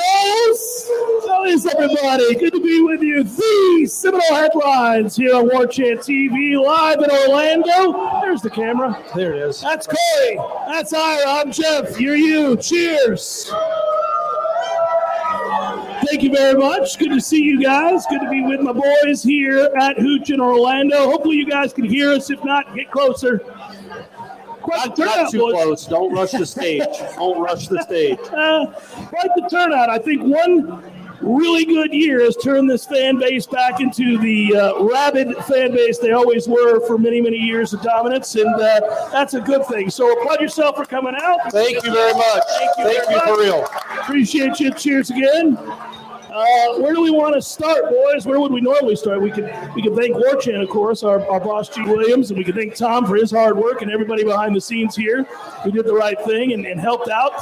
up, How is everybody? Good to be with you. The Seminole headlines here on War Chant TV, live in Orlando. There's the camera. There it is. That's Corey. That's Ira. I'm Jeff. You're you. Cheers. Thank you very much. Good to see you guys. Good to be with my boys here at Hooch in Orlando. Hopefully, you guys can hear us. If not, get closer. Quite Not, the not too boys. close. Don't rush the stage. Don't rush the stage. Uh, quite the turnout. I think one really good year has turned this fan base back into the uh, rabid fan base they always were for many, many years of dominance, and uh, that's a good thing. So applaud yourself for coming out. Thank you very much. Thank you Thank you for real. Appreciate you. Cheers again. Uh, where do we want to start, boys? Where would we normally start? We could we could thank Warchant, of course, our, our boss G. Williams, and we could thank Tom for his hard work and everybody behind the scenes here who did the right thing and, and helped out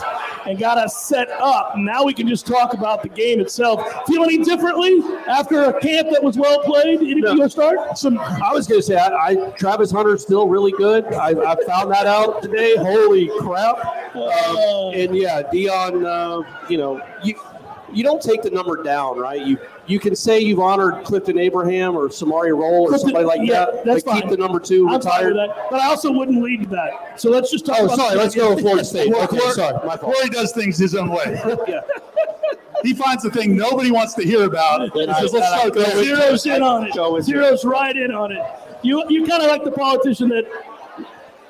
and got us set up. Now we can just talk about the game itself. Feel any differently after a camp that was well played? Any No. start? Some, I was going to say, I, I, Travis Hunter's still really good. I, I found that out today. Holy crap! Uh, And yeah, Deion, uh, you know, you you don't take the number down, right? You you can say you've honored Clifton Abraham or Samari Rolle or Clifton- somebody like yeah, that. that's but keep the number two I'm retired. that, but I also wouldn't lead with that. So let's just talk. Oh, about sorry. Let's go with Florida State. Corey- Okay, sorry, my fault. Corey does things his own way. Yeah. He finds the thing nobody wants to hear about. And I- says, let's start go Zero's in on it. Go. Zero's right in on it. You you kind of like the politician that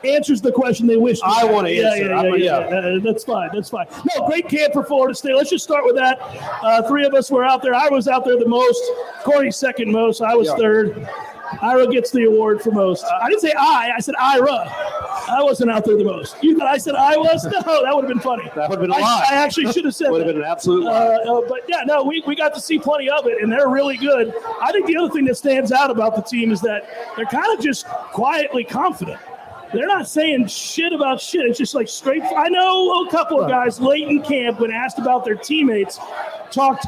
answers the question they wish. to I wanna Yeah, answer. yeah, yeah, a- yeah. yeah. Uh, that's fine. That's fine. No, great camp for Florida State. Let's just start with that. Uh, three of us were out there. I was out there the most. Corey second most. I was Yeah. third. Ira gets the award for most. I didn't say I. I said Ira. I wasn't out there the most. You thought I said I was? No, that would have been funny. That would've been a I- lie. I actually should have said Would have been an absolute lie. Uh, uh, but yeah, no, we, we got to see plenty of it, and they're really good. I think the other thing that stands out about the team is that they're kind of just quietly confident. They're not saying shit about shit. It's just like straight. I know a couple of guys late in camp, when asked about their teammates, talked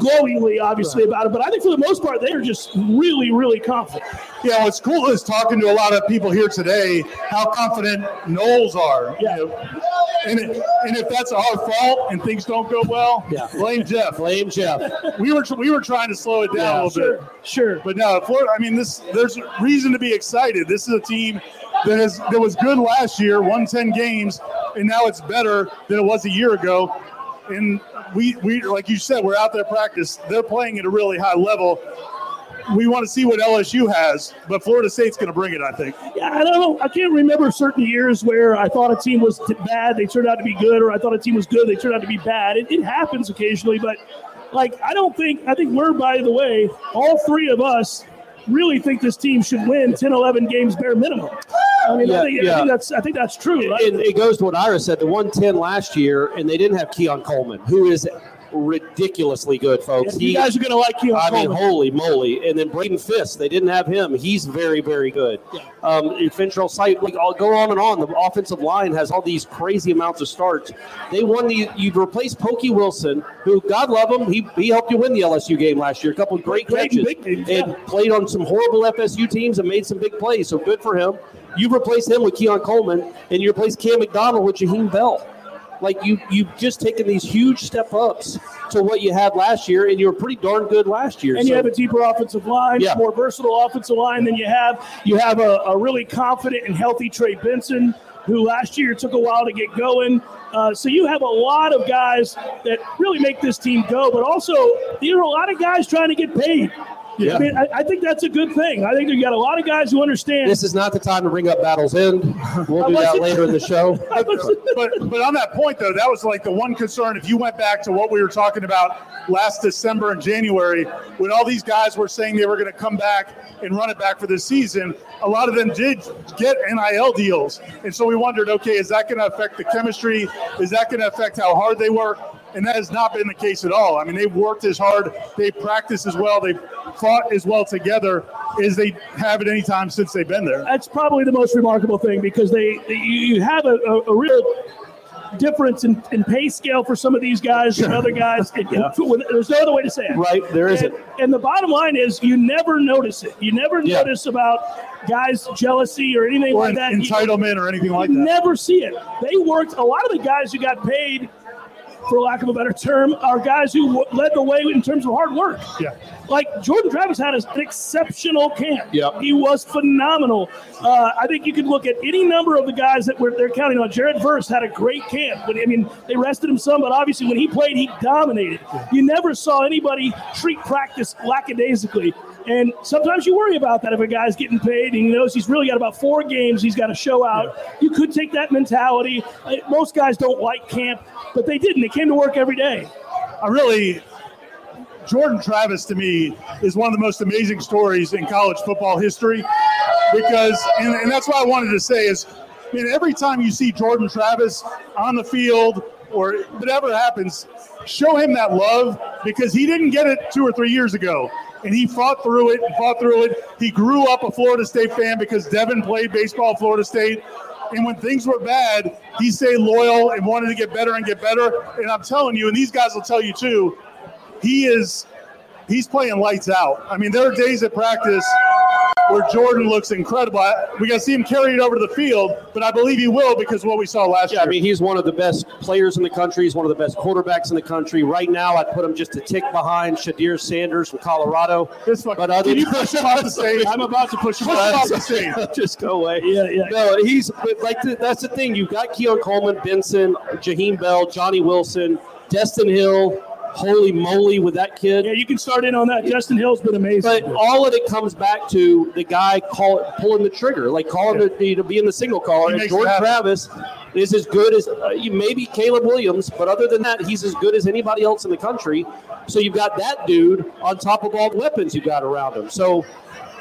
glowingly, obviously, about it. But I think for the most part, they are just really, really confident. Yeah, what's cool is talking to a lot of people here today how confident Noles are. Yeah. You know, and, it, and if that's our fault and things don't go well, Yeah. blame Jeff. Blame Jeff. We were we were trying to slow it down Yeah, a little Sure, bit. sure. But no, Florida. I mean, this there's reason to be excited. This is a team that is that was good last year, won ten games, and now it's better than it was a year ago. And we we like you said, we're out there practice. They're playing at a really high level. We want to see what LSU has, but Florida State's going to bring it. I think. Yeah, I don't know. I can't remember certain years where I thought a team was bad, they turned out to be good, or I thought a team was good, they turned out to be bad. It, it happens occasionally, but like I don't think I think we're by the way, all three of us really think this team should win 10, 11 games bare minimum. I mean, I, Yeah, think, I think that's I think that's true, right? it, it goes to what Ira said. The 110 last year, and they didn't have Keon Coleman, who is ridiculously good, folks. you guys are going to like Keon I mean, holy moly! And then Braden Fiske, they didn't have him. He's very, very good. Um, Fentrell Sight, like I'll go on and on. The offensive line has all these crazy amounts of starts. They won the. You've replaced Pokey Wilson, who God love him. He he helped you win the LSU game last year. A couple of great Great catches and yeah. played on some horrible FSU teams and made some big plays. So good for him. You replaced him with Keon Coleman, and you replaced Cam McDonald with Jaheim Bell. Like you, you've just taken these huge step ups to what you had last year, and you were pretty darn good last year. and you have a deeper offensive line, Yeah. more versatile offensive line than you have. You have a, a really confident and healthy Trey Benson, who last year took a while to get going. Uh, so you have a lot of guys that really make this team go, but also there are a lot of guys trying to get paid. Yeah. I mean, I, I think that's a good thing. I think you got a lot of guys who understand. This is not the time to bring up Battle's End. We'll do that later in the show. I but but on that point though, that was like the one concern. If you went back to what we were talking about last December and January, when all these guys were saying they were going to come back and run it back for this season, a lot of them did get NIL deals, and so we wondered, okay, is that going to affect the chemistry? Is that going to affect how hard they work? And that has not been the case at all. I mean, they've worked as hard, they've practiced as well, they've fought as well together as they have at any time since they've been there. that's probably the most remarkable thing because they, they you you have a, a, a real difference in, in pay scale for some of these guys and other guys. It- There's no other way to say it. Right, there isn't. And, and the bottom line is, you never notice it. You never Yeah. notice about guys' jealousy or anything Or like that. You- entitlement or anything like you that. never see it. They worked. A lot of the guys who got paid for lack of a better term, are guys who w- led the way in terms of hard work. Yeah. Like Jordan Travis had an exceptional camp. Yep. He was phenomenal. Uh, I think you could look at any number of the guys that were they're counting on. Jared Verse had a great camp. But, I mean, they rested him some, but obviously when he played, he dominated. You never saw anybody treat practice lackadaisically. And sometimes you worry about that if a guy's getting paid and he knows he's really got about four games he's got to show out. You could take that mentality. Uh, Most guys don't like camp, but they didn't. They came to work every day. I really, Jordan Travis to me is one of the most amazing stories in college football history because, and, and that's what I wanted to say is, I mean, every time you see Jordan Travis on the field or whatever happens, show him that love because he didn't get it two or three years ago. And he fought through it and fought through it. He grew up a Florida State fan because Devin played baseball at Florida State. And when things were bad, he stayed loyal and wanted to get better and get better. And I'm telling you, and these guys will tell you too, he is he's playing lights out. I mean, there are days at practice where Jordan looks incredible. We got to see him carry it over to the field, but I believe he will because what we saw last Yeah, I year. mean, he's one of the best players in the country. He's one of the best quarterbacks in the country. Right now, I'd put him just a tick behind Shedeur Sanders from Colorado. This fucking- But other can you push him off the stage? I'm about to push him off the stage. just go away. Yeah, yeah. No, he's but like the, that's the thing. You've got Keon Coleman, Benson, Jaheim Bell, Johnny Wilson, Destyn Hill. Holy moly, with that kid! Yeah, you can start in on that. Justin Hill's been amazing. But all of it comes back to the guy call, pulling the trigger, like calling the, the, to being the single caller. And Jordan. Travis is as good as uh, maybe Caleb Williams, but other than that, he's as good as anybody else in the country. So you've got that dude on top of all the weapons you've got around him. So.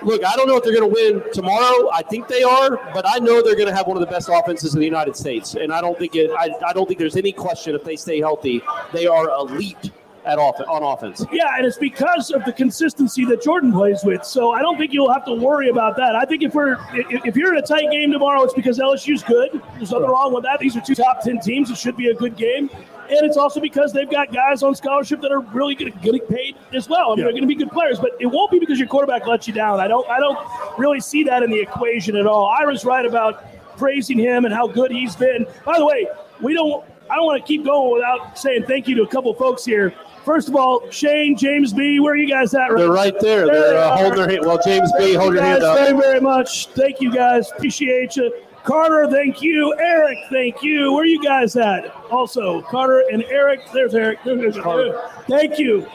Look, I don't know if they're going to win tomorrow. I think they are, but I know they're going to have one of the best offenses in the United States, and I don't think it. I, I don't think there's any question if they stay healthy, they are elite at off, on offense. Yeah, and it's because of the consistency that Jordan plays with. So I don't think you'll have to worry about that. I think if we're if you're in a tight game tomorrow, it's because LSU's good. There's nothing wrong with that. These are two top ten teams. It should be a good game. And it's also because they've got guys on scholarship that are really good, getting paid as well. I mean, Yeah. they're going to be good players, but it won't be because your quarterback lets you down. I don't, I don't really see that in the equation at all. Ira's right about praising him and how good he's been. By the way, we don't. I don't want to keep going without saying thank you to a couple folks here. First of all, Shane, James B, where are you guys at? They're right there. There They're uh, holding their hand. Well, James B, hold you your hand up. Thank you very much. Thank you guys. Appreciate you. Carter, thank you. Eric, thank you. Where are you guys at? Also, Carter and Eric. There's Eric. There's Carter. Thank you.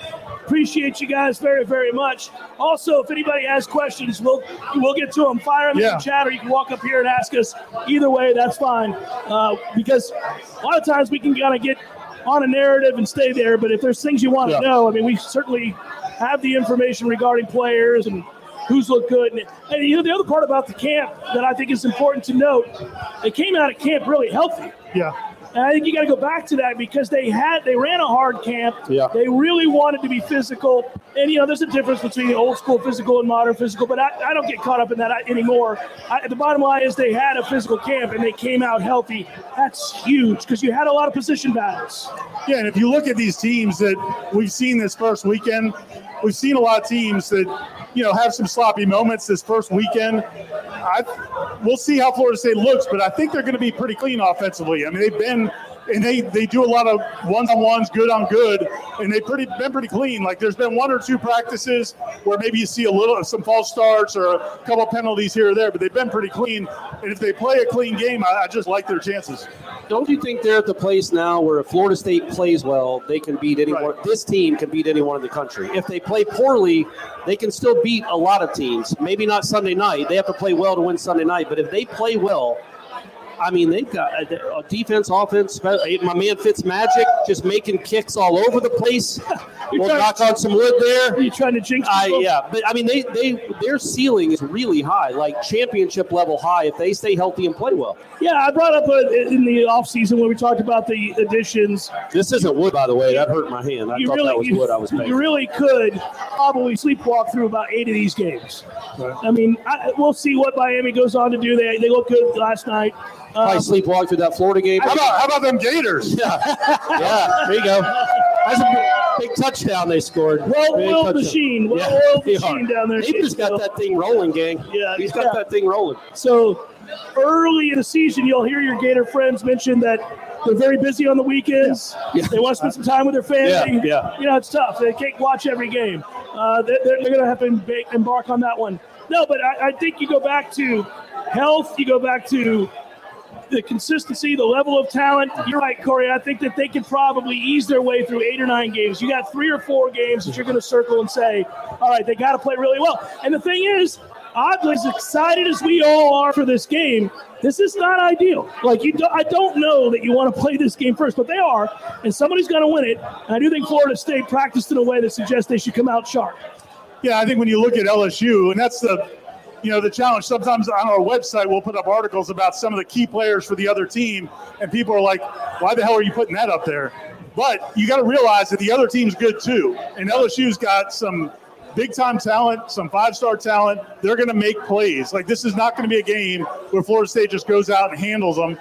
Appreciate you guys very, very much. Also, if anybody has questions, we'll we'll get to them. Fire them in the chat, or you can walk up here and ask us. Either way, that's fine. Uh, because a lot of times we can kind of get on a narrative and stay there. But if there's things you want Yeah. to know, I mean, we certainly have the information regarding players and who's looked good. And, and you know, the other part about the camp that I think is important to note, they came out of camp really healthy. Yeah. And I think you got to go back to that because they had they ran a hard camp. Yeah. They really wanted to be physical, and you know there's a difference between old school physical and modern physical. But I, I don't get caught up in that anymore. I, the bottom line is they had a physical camp and they came out healthy. That's huge because you had a lot of position battles. Yeah, and if you look at these teams that we've seen this first weekend, we've seen a lot of teams that you know have some sloppy moments this first weekend. I we'll see how Florida State looks, but I think they're going to be pretty clean offensively. I mean, they've been and they they do a lot of ones on ones, good on good, and they've pretty been pretty clean. Like there's been one or two practices where maybe you see a little some false starts or a couple penalties here or there, but they've been pretty clean. And if they play a clean game, I, I just like their chances. Don't you think they're at the place now where if Florida State plays well, they can beat anyone? Right. This team can beat anyone in the country. If they play poorly, they can still beat a lot of teams. Maybe not Sunday night. They have to play well to win Sunday night. But if they play well, I mean, they've got a, a defense, offense. My man Fitzmagic just making kicks all over the place. We'll knock on some wood there. Are you trying to jinx? I yeah, but I mean they they their ceiling is really high, like championship level high if they stay healthy and play well. Yeah, I brought up uh, in the offseason when we talked about the additions. This isn't wood, by the way. That hurt my hand. I you thought really, that was you, wood I was you really could probably sleepwalk through about eight of these games. I mean, I, we'll see what Miami goes on to do. They, they look good last night. Probably Um, sleepwalk through that Florida game. How about how about them Gators? yeah, yeah. There you go. That's a big, big touchdown they scored. Well-oiled machine, Yeah, well-oiled they machine down there. They've just got that thing rolling, gang. Yeah, he's yeah. got that thing rolling. So early in the season, you'll hear your Gator friends mention that they're very busy on the weekends. Yeah. They want to spend some time with their family. Yeah, yeah. You know, it's tough. They can't watch every game. Uh, they're they're going to have to embark on that one. No, but I, I think you go back to health. You go back to the consistency, the level of talent. You're right, Corey. I think that they could probably ease their way through eight or nine games. You got three or four games that you're going to circle and say, all right, they got to play really well. And the thing is, oddly, as excited as we all are for this game, this is not ideal. Like you, do, I don't know that you want to play this game first, but they are, and somebody's going to win it. And I do think Florida State practiced in a way that suggests they should come out sharp. Yeah, I think when you look at LSU, and that's the, you know, the challenge. Sometimes on our website we'll put up articles about some of the key players for the other team, and people are like, "Why the hell are you putting that up there?" But you got to realize that the other team's good too, and LSU's got some big time talent, some five star talent. They're going to make plays. Like this is not going to be a game where Florida State just goes out and handles them.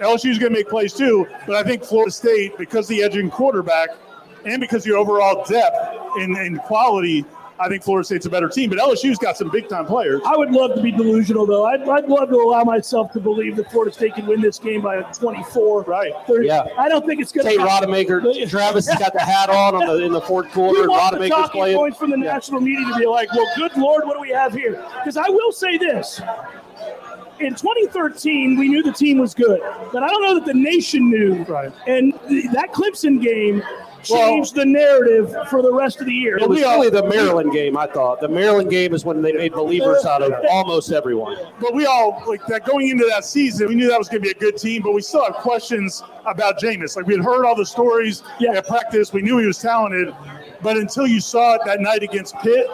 LSU's going to make plays too, but I think Florida State, because the edging quarterback, and because the overall depth and, and quality, I think Florida State's a better team. But LSU's got some big time players. I would love to be delusional, though. I'd, I'd love to allow myself to believe that Florida State can win this game by a 24. Right. 30. Yeah. I don't think it's going to Tate to Rodemaker, Travis has got the hat on, on the, in the fourth quarter. We want the Rodemaker's playing. points from the national media to be like, well, good Lord, what do we have here? Because I will say this. In 2013, we knew the team was good, but I don't know that the nation knew. Right. And th- that Clemson game changed the narrative for the rest of the year. It was really the Maryland game, I thought. The Maryland game is when they made believers out of almost everyone. But we all like that going into that season. We knew that was going to be a good team, but we still have questions about Jameis. Like we had heard all the stories Yeah. at practice. We knew he was talented, but until you saw it that night against Pitt,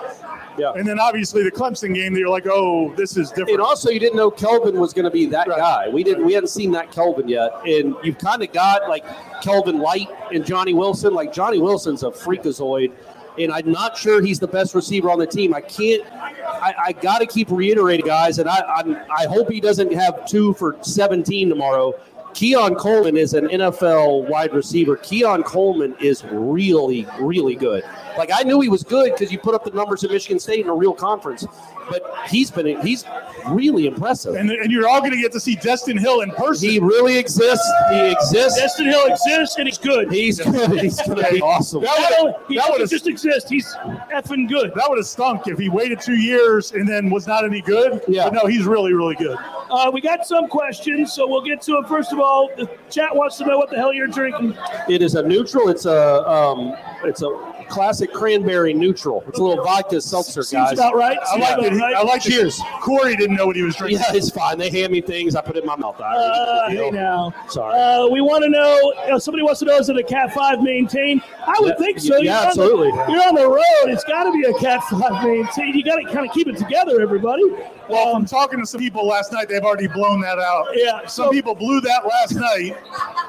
Yeah. and then obviously the Clemson game, you're like, oh, this is different. And also, you didn't know Kelvin was going to be that Right. guy. We didn't. We hadn't seen that Kelvin yet, and you've kind of got like Kelvin Light and Johnny Wilson. Like Johnny Wilson's a freakazoid, and I'm not sure he's the best receiver on the team. I can't. I, I got to keep reiterating, guys, and I I'm, I hope he doesn't have two for 17 tomorrow. Keon Coleman is an NFL wide receiver. Keon Coleman is really, really good. Like I knew he was good because you put up the numbers at Michigan State in a real conference, but he's been he's really impressive. and, and you're all going to get to see Destyn Hill in person. He really exists. He exists. Destyn Hill exists, and he's good. He's good. He's going to be awesome. That Not only- would've- he that doesn't just exist. He's effing good. that would have stunk if he waited two years and then was not any good. Yeah. But no, he's really, really good. Uh, we got some questions, so we'll get to them. First of all, the chat wants to know what the hell you're drinking. It is a neutral. It's a um, it's a classic cranberry neutral. It's a little vodka seltzer, Seems guys. about right. I Seems like it. right. I like Cheers. Corey didn't know what he was drinking. Yeah, it's fine. They hand me things. I put it in my mouth. I Uh, already- hey now. Sorry. Uh, we want to know. Uh, somebody wants to know: Is it a Cat Five maintained? I would Yeah, think so. yeah, You're on the- absolutely. you're on the road. It's got to be a Cat Five maintained. You got to kind of keep it together, everybody. Well, Um, from talking to some people last night, they've already blown that out. Yeah, Some so- people blew that last night,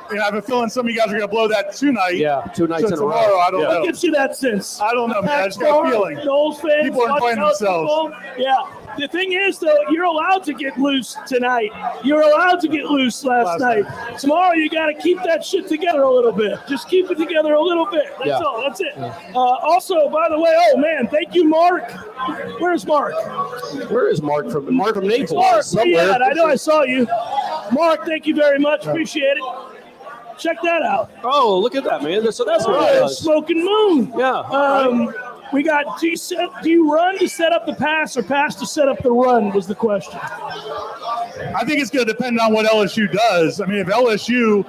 and I have a feeling some of you guys are going to blow that tonight. Yeah, two nights So in a row. I don't Yeah. what know. gives you that I don't know, man. I just got a feeling. Noles fans, People are enjoying themselves. football. Yeah. The thing is, though, you're allowed to get loose tonight. You're allowed to get loose last, Last night. Tomorrow, you got to keep that shit together a little bit. Just keep it together a little bit. That's Yeah. all. That's it. Uh, also, by the way, oh man, thank you, Mark. Where's Mark? Where is Mark from? Mark from Naples. Mark, where somewhere. at? I know I saw you. Mark, thank you very much. Appreciate it. Check that out. Oh, look at that, man. So that's what it Oh, does. smoking moon. Yeah. Um, we got do you, set, do you run to set up the pass or pass to set up the run was the question. I think it's going to depend on what LSU does. I mean, if LSU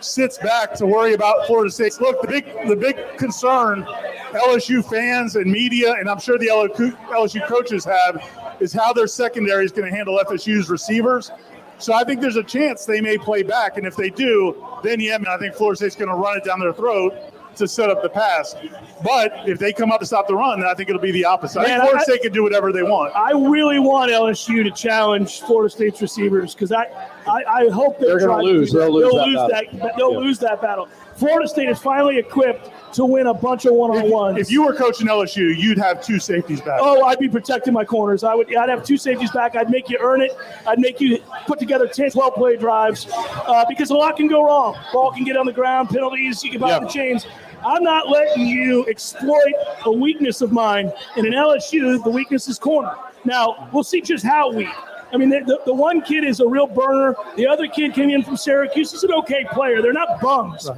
sits back to worry about Florida State, look, the big the big concern LSU fans and media, and I'm sure the LSU coaches have, is how their secondary is going to handle FSU's receivers. So I think there's a chance they may play back, and if they do, then yeah, man, I think Florida State's going to run it down their throat to set up the pass. But if they come up to stop the run, then I think it'll be the opposite. I Man, think Florida I- State can do whatever they want. I really want LSU to challenge Florida State's receivers because I, I, I hope They're gonna trying to lose. They'll lose They'll that lose battle. that. They'll Yeah. lose that battle. Florida State is finally equipped to win a bunch of one-on-ones. If you were coaching LSU, you'd have two safeties back. Oh, I'd be protecting my corners. I would. I'd have two safeties back. I'd make you earn it. I'd make you put together 10, 12 play drives uh, because a lot can go wrong. Ball can get on the ground, penalties, you can buy Yeah. the chains. I'm not letting you exploit a weakness of mine. In an LSU, the weakness is corner. Now we'll see just how weak. I mean, the, the, one kid is a real burner. The other kid came in from Syracuse. He's an okay player. They're not bums,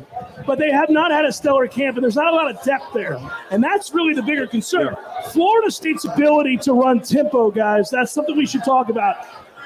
but they have not had a stellar camp, and there's not a lot of depth there. And that's really the bigger concern. Florida State's ability to run tempo, guys, that's something we should talk about.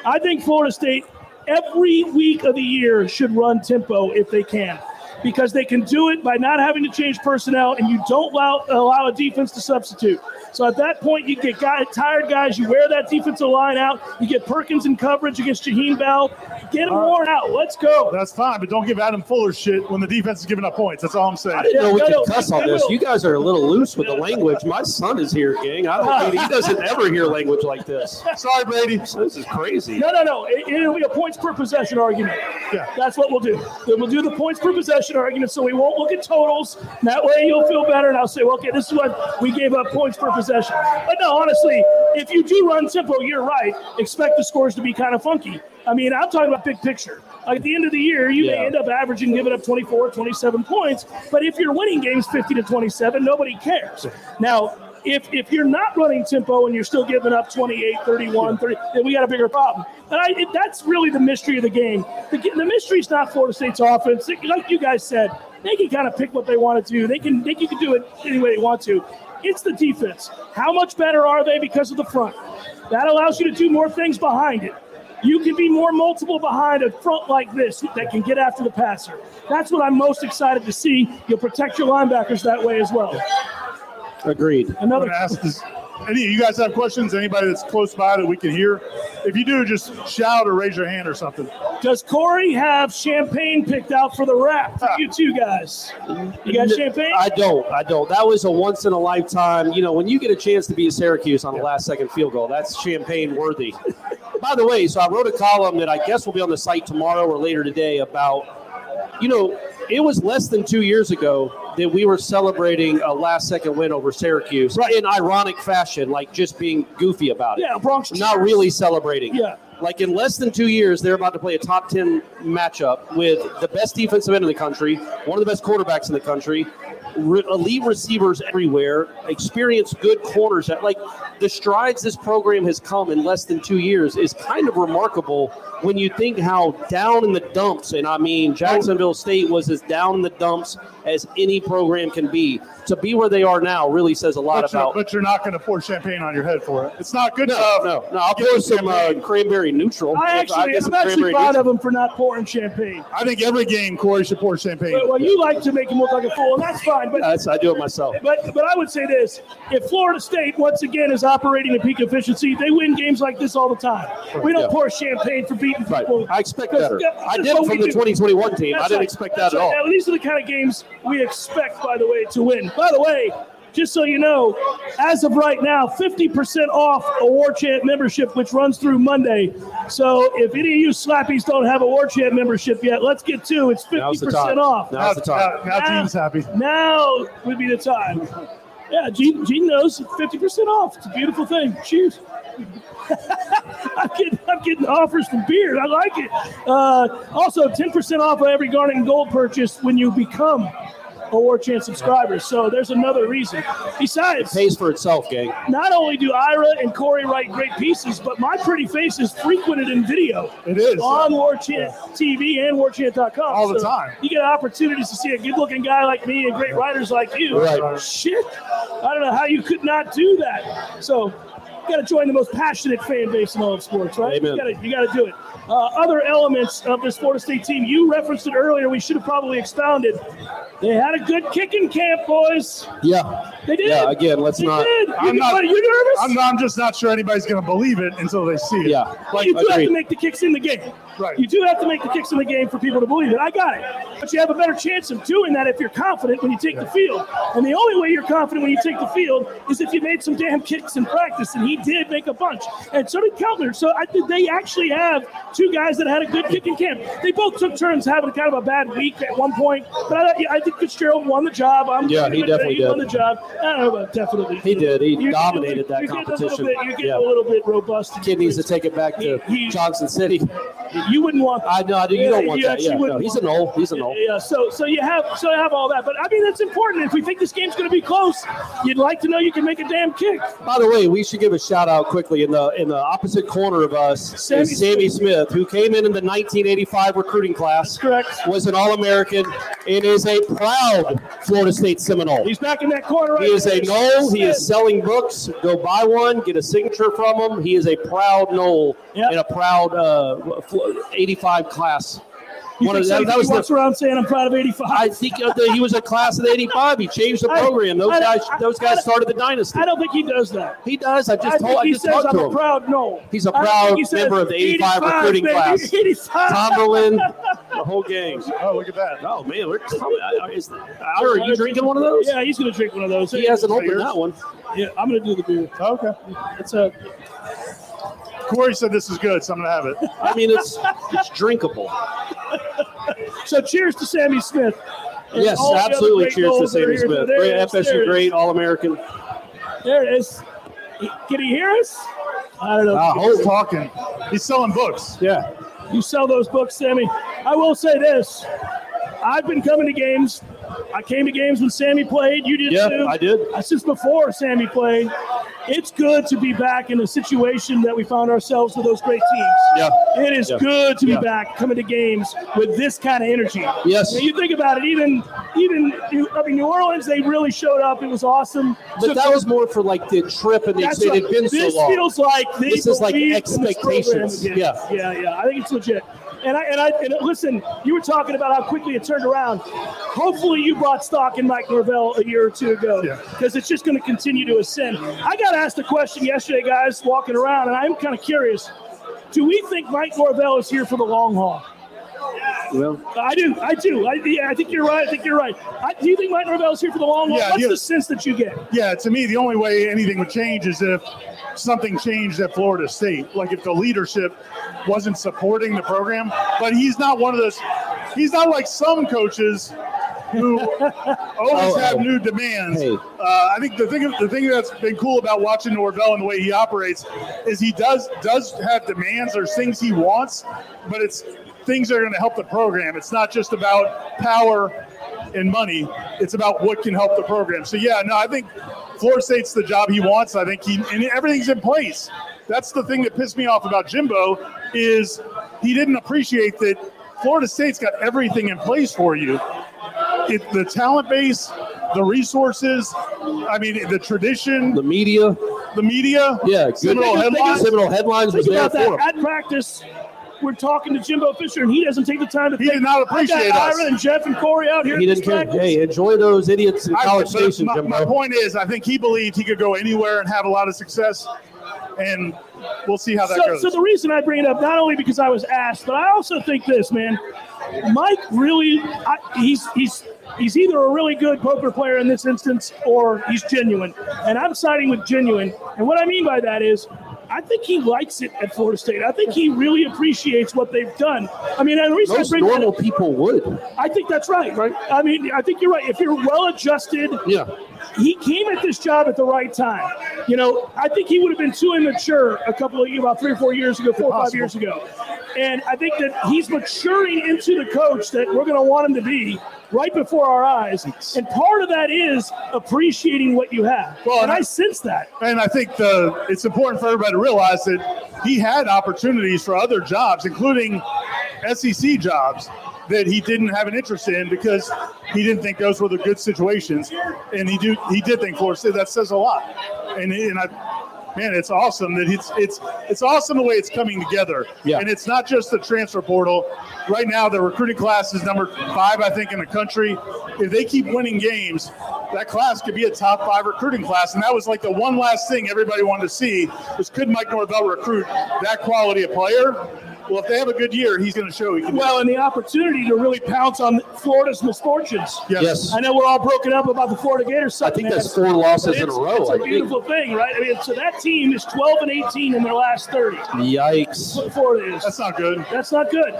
I think Florida State every week of the year should run tempo if they can because they can do it by not having to change personnel and you don't allow, allow a defense to substitute. So at that point, you get guy, tired guys. You wear that defensive line out. You get Perkins in coverage against Jaheim Bell. Get him uh, worn out. Let's go. That's fine, but don't give Adam Fuller shit when the defense is giving up points. That's all I'm saying. I didn't know we Yeah, no, could no, cuss on this. You guys are a little loose with the language. My son is here, gang. I don't think he doesn't ever hear language like this. Sorry, Brady. This is crazy. No, no, no. It, it'll be a points per possession argument. Yeah. That's what we'll do. Then We'll do the points per possession argument so we won't look at totals. That way you'll feel better and I'll say, well, okay, this is what we gave up points per possession. But no, honestly, if you do run tempo, you're right. Expect the scores to be kind of funky. I mean, I'm talking about big picture. Like at the end of the year, you may end up averaging giving up 24, 27 points. But if you're winning games 50 to 27, nobody cares. Now, if, if you're not running tempo and you're still giving up 28, 31, 30, then we got a bigger problem. And I, that's really the mystery of the game. The, the mystery is not Florida State's offense. Like you guys said, they can kind of pick what they want to do. They can they can do it any way they want to. It's the defense. How much better are they because of the front? That allows you to do more things behind it. You can be more multiple behind a front like this that can get after the passer. That's what I'm most excited to see. You'll protect your linebackers that way as well. Agreed. Another ask this. Any of you guys have questions? Anybody that's close by that we can hear? If you do, just shout or raise your hand or something. Does Corey have champagne picked out for the wrap for you two guys? You got champagne? I don't. I don't. That was a once in a lifetime. You know, when you get a chance to beat Syracuse on a last second field goal, that's champagne worthy. By the way, so I wrote a column that I guess will be on the site tomorrow or later today about, you know, it was less than two years ago that we were celebrating a last second win over Syracuse Right. in ironic fashion, like just being goofy about it. Yeah, Bronx Not really celebrating. Yeah. Like in less than two years, they're about to play a top 10 matchup with the best defensive end in the country, one of the best quarterbacks in the country, re- elite receivers everywhere, experienced good corners. Like the strides this program has come in less than two years is kind of remarkable when you think how down in the dumps, and I mean Jacksonville State was as down in the dumps as any program can be. To be where they are now really says a lot But you're, about. but you're not going to pour champagne on your head for it. It's not good no, enough. no, no. I'll Give pour some uh, cranberry neutral. I actually, get I'm actually proud neutral. of them for not pouring champagne. I think every game Corey should pour champagne. Well, well, you like to make him look like a fool, and that's fine. But That's, I do it myself. But but I would say this: if Florida State once again is operating at peak efficiency, they win games like this all the time. We don't Yeah. pour champagne for beating Right. people. I expect better. I did from the do. 2021 team. I didn't right. expect That's that at right. all. Now, these are the kind of games we expect, by the way, to win. By the way, just so you know, as of right now, 50% off a War Chant membership, which runs through Monday. So if any of you slappies don't have a War Chant membership yet, let's get to it's 50% Now's the time. off. Now's the time. Now, now Gene's happy. Now would be the time. Yeah, Gene, Gene knows 50% off. It's a beautiful thing. Cheers. I'm, getting, I'm getting offers from beer. I like it. Uh, also, 10% off of every Garnet and Gold purchase when you become War Chant subscriber. So there's another reason. Besides, Pays for itself, gang. not only do Ira and Corey write great pieces, but my pretty face is frequented in video. It is. On War Chant TV and WarChant.com. All the So time. You get opportunities to see a good looking guy like me and great writers like you. Right. Shit. I don't know how you could not do that. So you got to join the most passionate fan base in all of sports, right? Amen. You got to you got to do it. Uh, other elements of this Florida State team, you referenced it earlier. We should have probably expounded. They had a good kicking camp, boys. Yeah. They did. Yeah, again, let's They not- Did. You, I'm not- what, are you nervous? I'm, not, I'm just not sure anybody's going to believe it until they see it. Yeah. But you do have to make the kicks in the game. Right. You do have to make the kicks in the game for people to believe it. I got it. But you have a better chance of doing that if you're confident when you take the field. And the only way you're confident when you take the field is if you made some damn kicks in practice. And he did make a bunch. And so did Keltner. So I think they actually have two guys that had a good kicking camp. They both took turns having kind of a bad week at one point, but I, I think Fitzgerald won the job. I'm Yeah, he definitely he did. won the job. I don't know about definitely. He did. He You're dominated getting- that you're getting a little competition. bit- You're getting Yeah. a little bit robust. Kid needs to take it back to He- he- Johnson City. You wouldn't want. That. I know. You don't want that. Yeah, no, he's a want null. that. He's a null. Yeah. So so you have so you have all that, but I mean that's important. If we think this game's going to be close, you'd like to know you can make a damn kick. By the way, we should give a shout out quickly in the in the opposite corner of us Sammy is Sammy Smith, who came in in the 1985 recruiting class. Correct. Was an All-American and is a proud Florida State Seminole. He's back in that corner. Right He is a there. Nole. He is selling books. Go buy one. Get a signature from him. He is a proud Nole Yep. in a proud uh, 85 class. You One think of- so? that, that think was he walks the, around saying I'm proud of 85. I think uh, the, he was a class of 85. He changed the program. Those I- guys, I- those I- guys started the dynasty. I don't think he does that. He does. I I just think told. I he just says I'm to a him. proud no. He's a proud think he says member of the 85 recruiting baby, class. 85. Tomberlin, the whole gang. Oh, look at that. Oh man, we're is, are you drinking one of those? Yeah, he's going to drink one of those. He hasn't opened that one. Yeah, I'm going to do the beer. Okay. It's a Corey said this is good, so I'm gonna have it. I mean, it's it's drinkable. so. Cheers to Sammy Smith. And Yes, all the other absolutely. Cheers to goals that are Sammy. Smith. Great it is, FSU, great. All American. There it is. Can he hear us? I don't know. Uh, Holt talking. He's selling books. Yeah. You sell those books, Sammy. I will say this. I've been coming to games. I came to games when Sammy played. You did Yeah, too. I did. Since before Sammy played. It's good to be back in a situation that we found ourselves with those great teams. Yeah. It is Yeah. good to be Yeah. back coming to games with this kind of energy. Yes. Now, you think about it, even even I mean New Orleans, they really showed up. It was awesome. But So- that was more for like the trip, and they that's said right. been this so long. feels like This is like believe in this program expectations. Yeah. yeah, yeah. I think it's legit. And I and I and listen. You were talking about how quickly it turned around. Hopefully, you brought stock in Mike Norvell a year or two ago Yeah. because it's just going to continue to ascend. I got asked a question yesterday, guys, walking around, and I'm kind of curious. Do we think Mike Norvell is here for the long haul? Well, I do. I do. I, yeah, I think you're right. I think you're right. I, do you think Mike Norvell is here for the long haul? Yeah, What's yeah. the sense that you get? Yeah, to me, the only way anything would change is if something changed at Florida State. Like if the leadership wasn't supporting the program. But he's not one of those. He's not like some coaches who always Oh, have oh. new demands. Hey. Uh, I think the thing the thing that's been cool about watching Norvell and the way he operates is he does does have demands. There's things he wants, but it's things that are going to help the program. It's not just about power and money. It's about what can help the program. So yeah, no, I think Florida State's the job he wants. I think he and everything's in place. That's the thing that pissed me off about Jimbo is he didn't appreciate that Florida State's got everything in place for you. It, the talent base, the resources, I mean the tradition, the media. the media, Yeah, good. Seminole Think of- headlines. Seminole headlines was Think there that. for him. At practice, we're talking to Jimbo Fisher, and he doesn't take the time to. He think, did not appreciate I got us. Ira and Jeff and Corey out here. He at didn't care. Hey, enjoy those idiots in I- College but Station, my, my point is, I think he believed he could go anywhere and have a lot of success, and we'll see how that So, goes. so the reason I bring it up, not only because I was asked, but I also think this, man. Mike really, I, he's he's he's either a really good poker player in this instance, or he's genuine. And I'm siding with genuine. And what I mean by that is, I think he likes it at Florida State. I think he really appreciates what they've done. I mean, and the reason Most I bring that normal up- people would. I think that's right. Right. I mean, I think you're right. If you're well adjusted, Yeah. he came at this job at the right time. You know, I think he would have been too immature a couple of years about three or four years ago, four or five years ago. And I think that he's maturing into the coach that we're going to want him to be right before our eyes. And part of that is appreciating what you have. Well, and and I I- sense that. And I think the it's important for everybody to realize that he had opportunities for other jobs, including SEC jobs, that he didn't have an interest in because he didn't think those were the good situations. And he do he did think Florida State. That says a lot. And and I man, it's awesome that it's it's it's awesome the way it's coming together. Yeah. And it's not just the transfer portal. Right now, the recruiting class is number five, I think, in the country. If they keep winning games, that class could be a top five recruiting class. And that was like the one last thing everybody wanted to see was could Mike Norvell recruit that quality of player? Well, if they have a good year, he's going to show he can. Well, and the opportunity to really pounce on Florida's misfortunes. yes. Yes. I know we're all broken up about the Florida Gators. I think man, that's four losses but in a row, It's I a think. beautiful thing, right? I mean, so that team is 12 and 18 in their last 30. Yikes. What Florida is. That's not good. That's not good.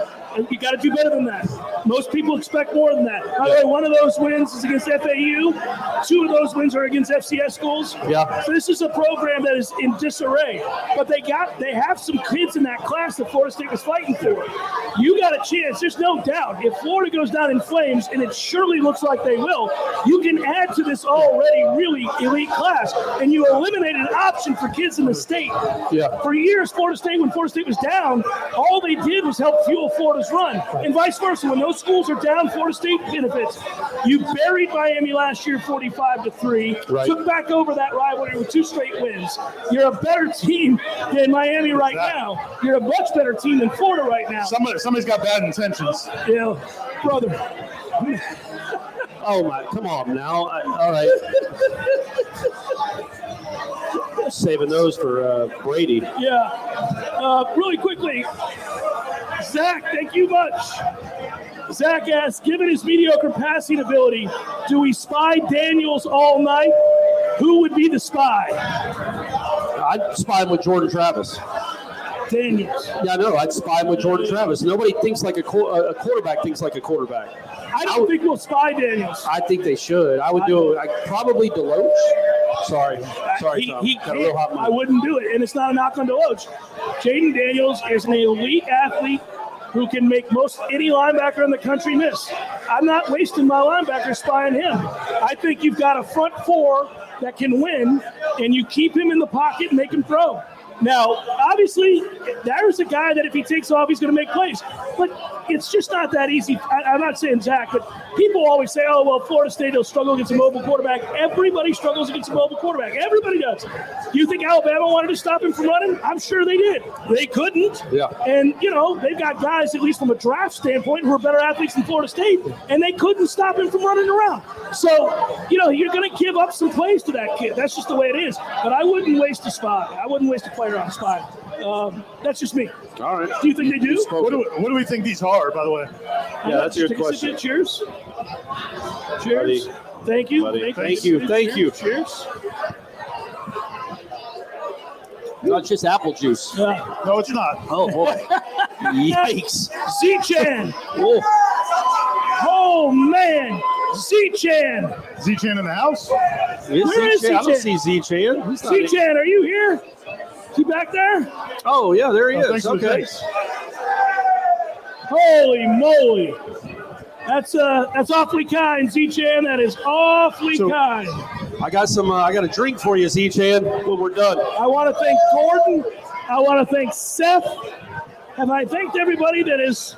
You got to do better than that. Most people expect more than that. By the way, one of those wins is against FAU. Two of those wins are against FCS schools. Yeah. So this is a program that is in disarray. But they got they have some kids in that class that Florida State was fighting for. You got a chance. There's no doubt. If Florida goes down in flames, and it surely looks like they will, you can add to this already really elite class, and you eliminate an option for kids in the state. Yeah. For years, Florida State, when Florida State was down, all they did was help fuel Florida's run, and vice versa. When those schools are down, Florida State benefits. You buried Miami last year, 45 to three. Right. Took back over that rivalry with two straight wins. You're a better team than Miami right now. You're a much better team than Florida right now. Somebody, somebody's got bad intentions. Yeah, brother. Oh my! Come on now. I, all right. Saving those for uh, Brady. Yeah. Uh, really quickly, Zach, thank you much. Zach asks, given his mediocre passing ability, do we spy Daniels all night? Who would be the spy? I'd spy him with Jordan Travis. Daniels. Yeah, no, I'd spy him with Jordan Travis. Nobody thinks like a, a quarterback thinks like a quarterback. I don't think we'll spy Daniels. I think they should. I would do it. I, probably Deloach. Sorry, uh, sorry, He, Tom. he Got a real hot. I wouldn't do it, and it's not a knock on Deloach. Jayden Daniels is an elite athlete who can make most any linebacker in the country miss. I'm not wasting my linebacker spying him. I think you've got a front four that can win, and you keep him in the pocket and make him throw. Now, obviously, there's a guy that if he takes off, he's going to make plays. But it's just not that easy. I, I'm not saying Zach, but people always say, oh, well, Florida State will struggle against a mobile quarterback. Everybody struggles against a mobile quarterback. Everybody does. Do you think Alabama wanted to stop him from running? I'm sure they did. They couldn't. Yeah. And, you know, they've got guys, at least from a draft standpoint, who are better athletes than Florida State, and they couldn't stop him from running around. So, you know, you're going to give up some plays to that kid. That's just the way it is. But I wouldn't waste a spot. I wouldn't waste a player on spot. Um, that's just me. All right. Do you think they do? What do, we, what do we think these are, by the way? Yeah, that's a good Take sip. question. Cheers. Cheers. Buddy. Thank you. Buddy. Thank you. Thank you. Cheers. Not just apple juice. Uh, No, it's not. Oh boy. Yikes. Z-Chan. Oh, Oh, man. Z-Chan. Z-Chan in the house? Where is Z-Chan? I don't Z-Chan? see Z-Chan. He's not in- Z-Chan, are you here? He back there? Oh yeah, there he Oh, is. thanks for the Okay. Holy moly. That's uh that's awfully kind, Z-Chan. That is awfully So- kind. I got some. Uh, I got a drink for you, Z-Chan. When we're done. I want to thank Gordon. I want to thank Seth. Have I thanked everybody that is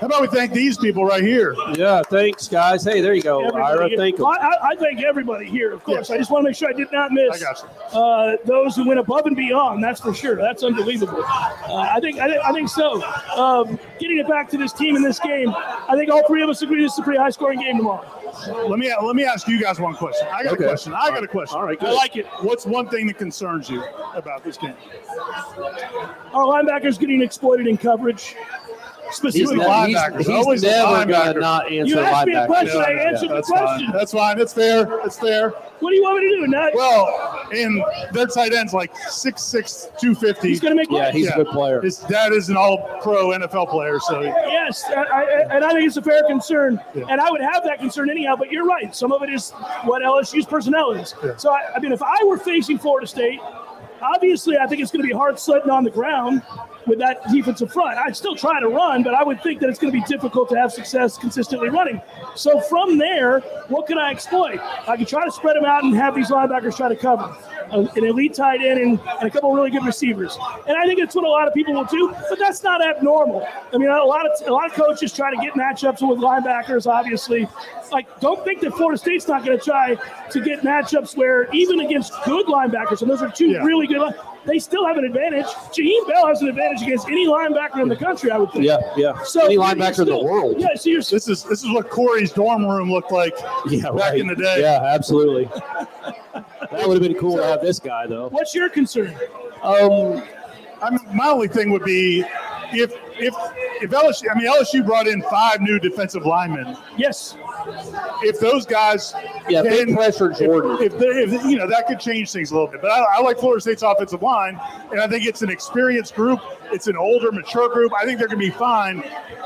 How about we thank these people right here? Yeah. Thanks, guys. Hey, there you go, everybody Ira. here? Thank you. I, I thank everybody here, of course. Yeah. I just want to make sure I did not miss I got uh, those who went above and beyond. That's for sure. That's unbelievable. Uh, I think I, think- I think so. Um, getting it back to this team in this game, I think all three of us agree this is a pretty high scoring game tomorrow. Let me let me ask you guys one question. I got Okay. a question. I got a question. All right, I like it. What's one thing that concerns you about this game? Our linebackers getting exploited in coverage. He's, Specifically, ne- ne- linebackers. he's, Always he's a never gonna not answer You asked me a linebacker. question. I answered the that's question. fine. That's fine. It's fair. It's fair. what do you want me to do? Not, Well, and their tight end's like 6'6", 250. he's going to make Yeah, plays. he's a good player. His dad is an all-pro NFL player, so Yes, I, I, and I think it's a fair concern, Yeah. and I would have that concern anyhow. But you're right; some of it is what LSU's personnel is. Yeah. So, I, I mean, if I were facing Florida State, obviously, I think it's going to be hard sledding on the ground with that defensive front. I'd still try to run, but I would think that it's going to be difficult to have success consistently running. So from there, what can I exploit? I can try to spread them out and have these linebackers try to cover. Uh, An elite tight end and, and a couple of really good receivers, and I think it's what a lot of people will do. But that's not abnormal. I mean, a lot of a lot of coaches try to get matchups with linebackers. Obviously, like don't think that Florida State's not going to try to get matchups where even against good linebackers, and those are two Yeah. really good. Line- they still have an advantage. Jaheim Bell has an advantage against any linebacker in the country, I would think. Yeah, yeah. So Any you're linebacker in the world. Yeah, so you're this is this is what Corey's dorm room looked like Yeah, back right. in the day. Yeah, absolutely. that would have been cool to have this guy though. what's your concern? Um, I mean, my only thing would be if if if LSU, I mean LSU brought in five new defensive linemen. Yes. If those guys, Yeah, big can- pressure, Jordan. If, if, they- if you know that could change things a little bit, but I, I like Florida State's offensive line, and I think it's an experienced group. It's an older, mature group. I think they're going to be fine,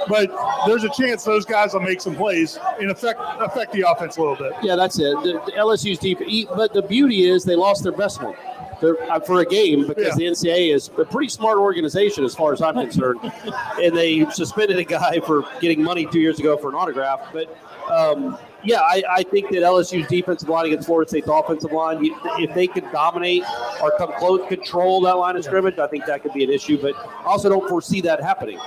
but there's a chance those guys will make some plays and affect affect the offense a little bit. Yeah, that's it. The, the LSU's deep, but the beauty is they lost their best one. Uh, for a game because Yeah. the NCAA is a pretty smart organization as far as I'm concerned, and they suspended a guy for getting money two years ago for an autograph. But um, yeah, I, I think that LSU's defensive line against Florida State's offensive line, if they could dominate or come close, control that line of scrimmage, I think that could be an issue. But I also don't foresee that happening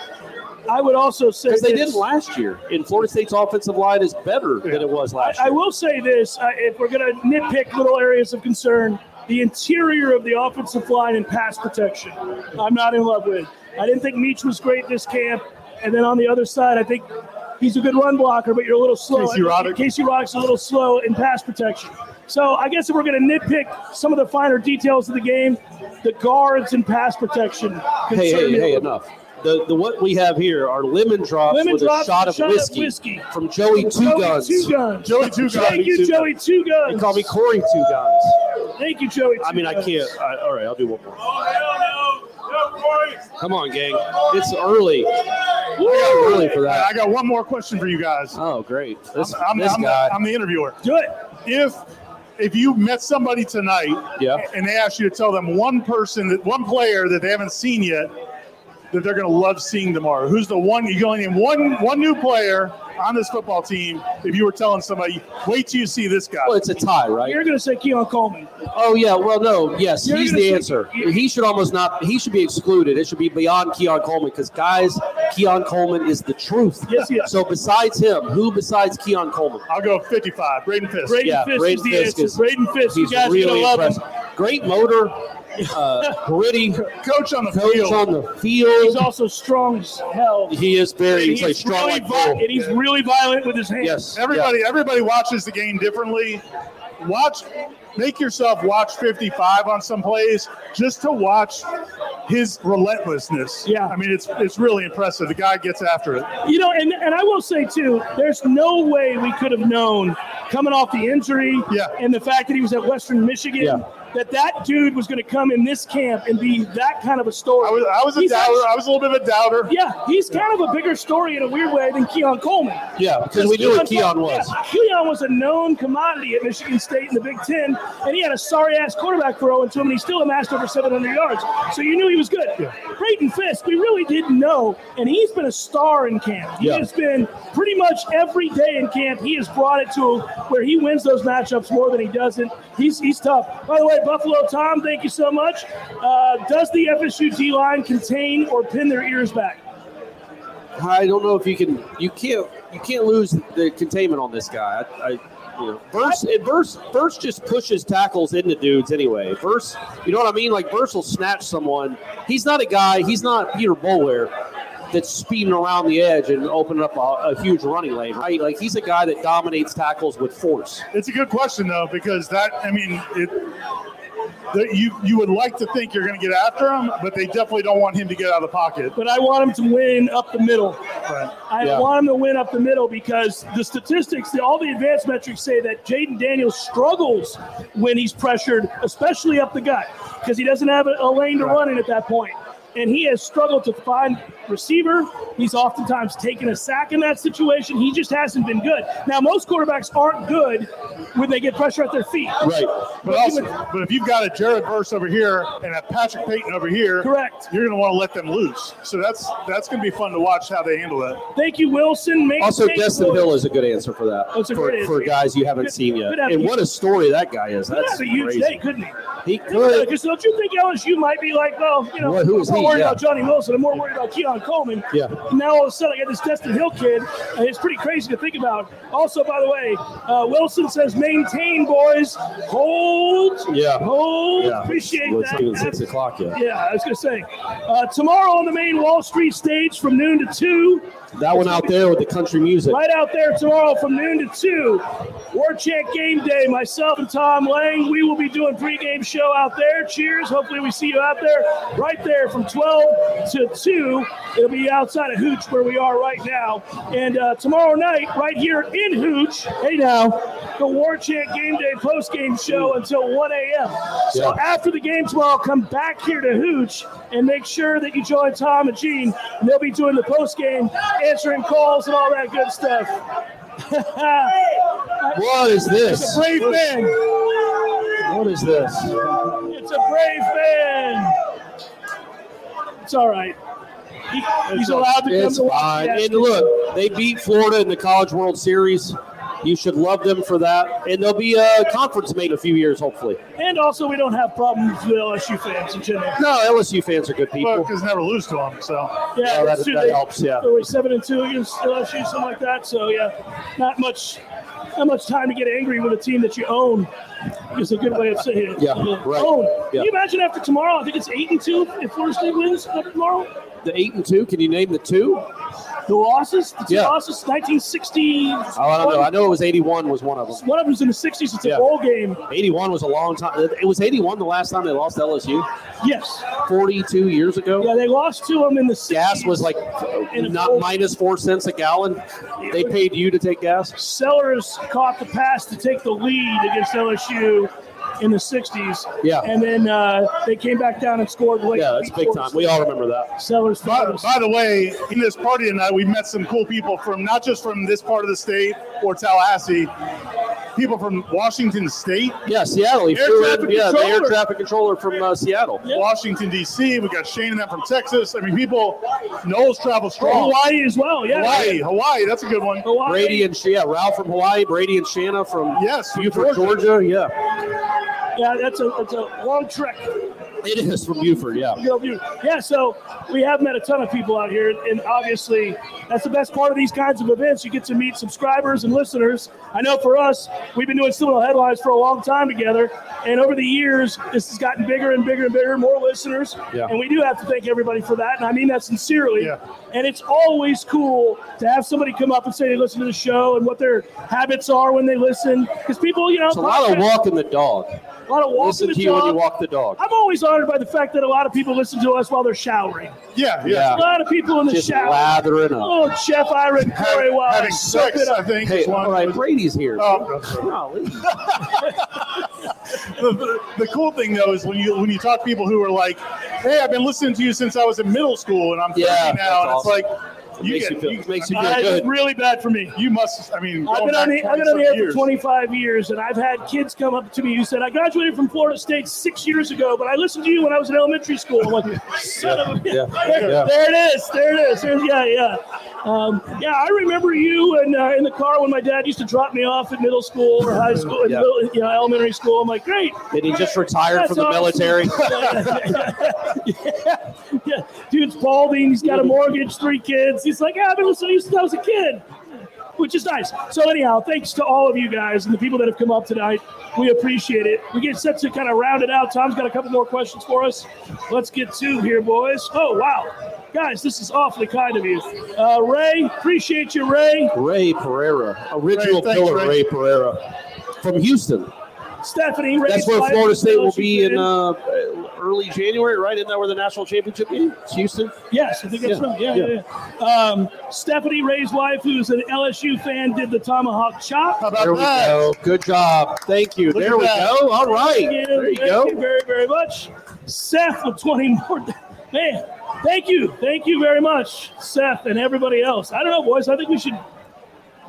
I would also say because they didn't last year. And Florida State's offensive line is better than it was last I year. will say this: uh, if we're going to nitpick little areas of concern, the interior of the offensive line and pass protection, I'm not in love with. I didn't think Meach was great this camp, and then on the other side, I think he's a good run blocker, but you're a little slow. Casey Roddick. Casey Roddick's a little slow in pass protection. So I guess if we're going to nitpick some of the finer details of the game, the guards and pass protection. Hey, hey, hey! Enough. The, the what we have here are lemon drops Lemon with drops a shot of shot of whiskey, whiskey. from Joey Two Joey Guns. Two Guns. Joey Two Guns. Thank you, Two Joey Two Guns. They call me Corey Two Guns. Thank you, Joey. I mean, I can't. I, all right, I'll do one more. Oh, Come on, gang! It's early. Woo! Early for I got one more question for you guys. Oh, great! This, I'm, this I'm, guy. the, I'm the interviewer. Do it. If if you met somebody tonight Yeah. and they asked you to tell them one person that one player that they haven't seen yet that they're going to love seeing tomorrow, who's the one you can only name one one new player on this football team? If you were telling somebody, wait till you see this guy. well, it's a tie, right? You're going to say Keon Coleman. Oh yeah, well no, yes, You're he's the say- answer. you- He should almost not. He should be excluded. It should be beyond Keon Coleman because guys, Keon Coleman is the truth. Yes, he is. So besides him, who besides Keon Coleman? I'll go 55. Braden Fiske. Braden Yeah, Fiske Braden is the Fiske answer. is- Braden Fiske. He's you guys really going to love impressive. him. Great motor, uh, gritty, Coach on the coach field. on the He's also strong as hell. He is very And he's like he's, strong really like vi- and he's really violent with his hands. Yes, Everybody, everybody watches the game differently. Watch, make yourself watch 55 on some plays just to watch his relentlessness. Yeah. I mean, it's it's really impressive. The guy gets after it. You know, and, and I will say too, there's no way we could have known coming off the injury Yeah. and the fact that he was at Western Michigan Yeah. That that dude was going to come in this camp and be that kind of a story. I was I was a He's doubter. actually- I was a little bit of a doubter. yeah, he's kind of a bigger story in a weird way than Keon Coleman. Yeah, because we knew what Keon was. Yeah, Keon was a known commodity at Michigan State in the Big Ten, and he had a sorry ass quarterback throw into him, and he still amassed over 700 yards. So you knew he was good. Braden Fiske, we really didn't know, and he's been a star in camp. He Yeah. has been pretty much every day in camp. He has brought it to where he wins those matchups more than he doesn't. He's he's tough. By the way, Buffalo Tom, thank you so much. Uh, does the FSU D line contain or pin their ears back? I don't know if you can. You can't. You can't lose the containment on this guy. I, I you know, Verse, Verse, Verse just pushes tackles into dudes anyway. Verse, you know what I mean? Like Verse will snatch someone. He's not a guy. He's not Peter Bolware that's speeding around the edge and opening up a, a huge running lane, right? Like he's a guy that dominates tackles with force. It's a good question though because that I mean it. The, you you would like to think you're going to get after him, but they definitely don't want him to get out of the pocket. But I want him to win up the middle. Right. I Yeah. want him to win up the middle because the statistics, the, all the advanced metrics say that Jayden Daniels struggles when he's pressured, especially up the gut, because he doesn't have a, a lane to run in at that point. And he has struggled to find receiver. He's oftentimes taken a sack in that situation. He just hasn't been good. Now, most quarterbacks aren't good when they get pressure at their feet. Right. But also, but if you've got a Jared Verse over here and a Patrick Payton over here, Correct. you're going to want to let them loose. So that's that's going to be fun to watch how they handle that. Thank you, Wilson. Maintain Also, Destyn. Hill is a good answer for that. That's a for, great for guys you haven't Could- seen yet. have And a- what a story that guy is. That's a huge crazy. day, couldn't he? He could. Because don't you think LSU might be like, well, you know, What- who I'm is more he? Worried Yeah. about Johnny Wilson. I'm more worried about Keon Coleman. Yeah. Now all of a sudden I got this Destyn Hill kid, and it's pretty crazy to think about. Also, by the way, uh, Wilson says, maintain, boys. Hold. Yeah. Hold. Yeah. Appreciate Well, it's that. even six o'clock Yeah. Yeah, I was going to say. Uh, tomorrow on the main Wall Street stage from noon to 2. That one out there with the country music. Right out there tomorrow from noon to 2. Warchant Game Day. Myself and Tom Lang, we will be doing pregame show out there. Cheers. Hopefully we see you out there. Right there from 12 to 2. It'll be outside of Hooch where we are right now. And uh, tomorrow night, right here in Hooch, hey now, the Warchant Game Day post game show until 1 a.m. So Yeah. after the game tomorrow, come back here to Hooch and make sure that you join Tom and Gene. And they'll be doing the post game, answering calls and all that good stuff. What is this? Brave man. What is this? It's a brave man. It's all right. He, he's allowed to come It's to watch And look, they beat Florida in the College World Series. You should love them for that. And they'll be a conference mate in a few years, hopefully. And also, we don't have problems with LSU fans in general. No, LSU fans are good people. Well, because never lose to them. So Yeah, that- that's true. that They- helps, yeah. They were seven and two against LSU, something like that. So yeah, not much, not much time to get angry with a team that you own. Is a good way of saying it. Yeah, right. Own. Yeah. Can you imagine after tomorrow? I think it's eight and two if Florida State wins after tomorrow. The eight and two. Can you name the two? The losses, the two Yeah. losses, 1960. Oh, I don't know. I know it was eighty-one was one of them. One of them was in the 60s. It's a Yeah. bowl game. Eighty-one was a long time. It was eighty-one the last time they lost LSU. Yes. Forty-two years ago. Yeah, they lost to them in the 60s. Gas was like not minus four cents a gallon. They paid you to take gas. Sellers caught the pass to take the lead against LSU in the 60s. Yeah. And then uh, they came back down and scored late. Yeah, that's big time. We all remember that. Sellers By, by the way, in this party tonight, we met some cool people from not just from this part of the state or Tallahassee, people from Washington State, Yeah, Seattle. He Air flew in. traffic Yeah, the air traffic controller from uh, Seattle. Yeah. Washington D.C. We got Shane and them from Texas. I mean, people. Noles travel strong. Hawaii as well. Yeah. Hawaii, Hawaii, that's a good one. Hawaii. Brady and yeah, Ralph from Hawaii, Brady and Shanna from Yes, You from Buford, Georgia. Georgia. Yeah, Yeah, that's a, that's a long trek. it is from Buford. Yeah. Yeah, so we have met a ton of people out here, and obviously that's the best part of these kinds of events. You get to meet subscribers and listeners. I know for us, we've been doing Seminole Headlines for a long time together, and over the years, this has gotten bigger and bigger and bigger, more listeners, Yeah. and we do have to thank everybody for that, and I mean that sincerely. Yeah. And it's always cool to have somebody come up and say they listen to the show and what their habits are when they listen, because people, you know, it's a lot of walking the dog. a lot of walking Listen the to you when you dog. walk the dog. I'm always honored by the fact that a lot of people listen to us while they're showering. Yeah, yeah. Yeah. A lot of people in the Just shower. lathering up. Oh, Chef Ira and Corey while Having I sex, I think. Hey, is one. all right, Brady's here. Oh, Golly. the, the, the cool thing though is when you when you talk to people who are like, "Hey, I've been listening to you since I was in middle school, and I'm 30 Yeah, now," and awesome. Like, you makes get you feel, you, makes you Uh, feel it's good. really bad for me. you must. I mean, I've been on the I've been on the air years. for 25 years, and I've had kids come up to me who said, "I graduated from Florida State six years ago, but I listened to you when I was in elementary school." I'm like, "Son of a Yeah, there, yeah. there it is, there it is, There's- yeah, yeah." Um, yeah, I remember you and uh, in the car when my dad used to drop me off at middle school or high school, Yeah. middle, you know, elementary school. I'm like, "Great, Did he just retire from the awesome. military? yeah, yeah. Dude's balding. He's got a mortgage, three kids. He's like, yeah, I've been listening to you since I was a kid, which is nice. So anyhow, thanks to all of you guys and the people that have come up tonight. We appreciate it. We get set to kind of round it out. Tom's got a couple more questions for us. Let's get to here, boys. Oh wow, guys, this is awfully kind of you. Uh, Ray, appreciate you, Ray. Ray Pereira, original Ray, thanks, killer Ray. Ray Pereira from Houston. Stephanie, Ray. That's where Florida State will be in uh, early January, right? Isn't that where the national championship is? It's Houston. Yes, I think that's Yeah, right. Yeah, yeah. yeah. yeah. Um, Stephanie Ray's wife, who's an LSU fan, did the tomahawk chop. How about There we go. Good job. Thank you. Look there we that. go. All right. Thank you. There you Thank go. you very, very much. Seth with 20 more. Man, thank you. Thank you very much, Seth, and everybody else. I don't know, boys. I think we should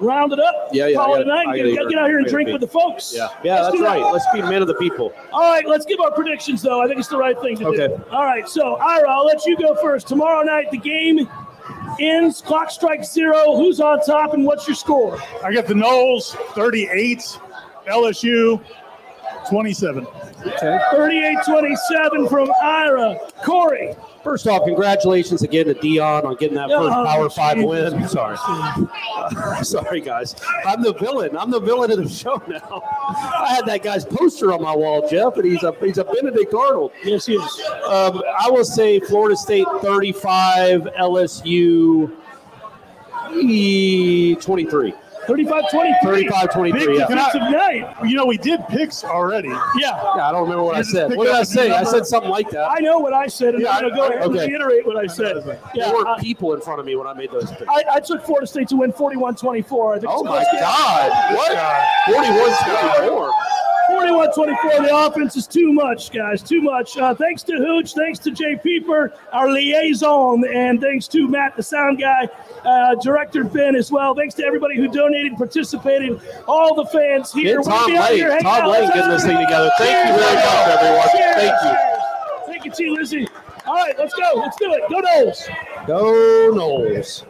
round it up. Yeah, yeah, Call I it a gotta- night. I gotta Get, get out here and drink with the folks. Yeah. Yeah, Let's that's do that. right. Let's be men of the people. All right, let's give our predictions, though. I think it's the right thing to Okay. do. All right, so Ira, I'll let you go first. Tomorrow night, the game ends. Clock strikes zero. Who's on top, and what's your score? I got the Noles 38, LSU 27. Okay. 38-27 from Ira. Corey. First off, congratulations again to Deion on getting that first Oh, Power Five win. Sorry, sorry guys. I'm the villain. I'm the villain of the show now. I had that guy's poster on my wall, Jeff, and he's a he's a Benedict Arnold. Yes, he is. Um, I will say Florida State 35, LSU e- 23. 35-23. 35-23, Big yeah. defensive night. You know, we did picks already. Yeah. Yeah, I don't remember what I You just said. What did I say? new I said something like that. I know what I said, and Yeah, I'm going to go I- ahead and reiterate what I said. there were I, people in front of me when I made those picks. I, I took Florida State to win 41-24. I think Oh it's my close game. God! What? 41 24. 41-24. The offense is too much, guys. Too much. Uh, thanks to Hooch. Thanks to Jay Pieper, our liaison, and thanks to Matt, the sound guy, uh, director Ben as well. Thanks to everybody who donated, participated, all the fans here. Get We'll Tom be Lane. here Tom. Lane getting this thing together. Thank you very much, everyone. Cheers. Thank you. Thank you, T. Lizzie. All right, let's go. Let's do it. Go Noles. Go Noles.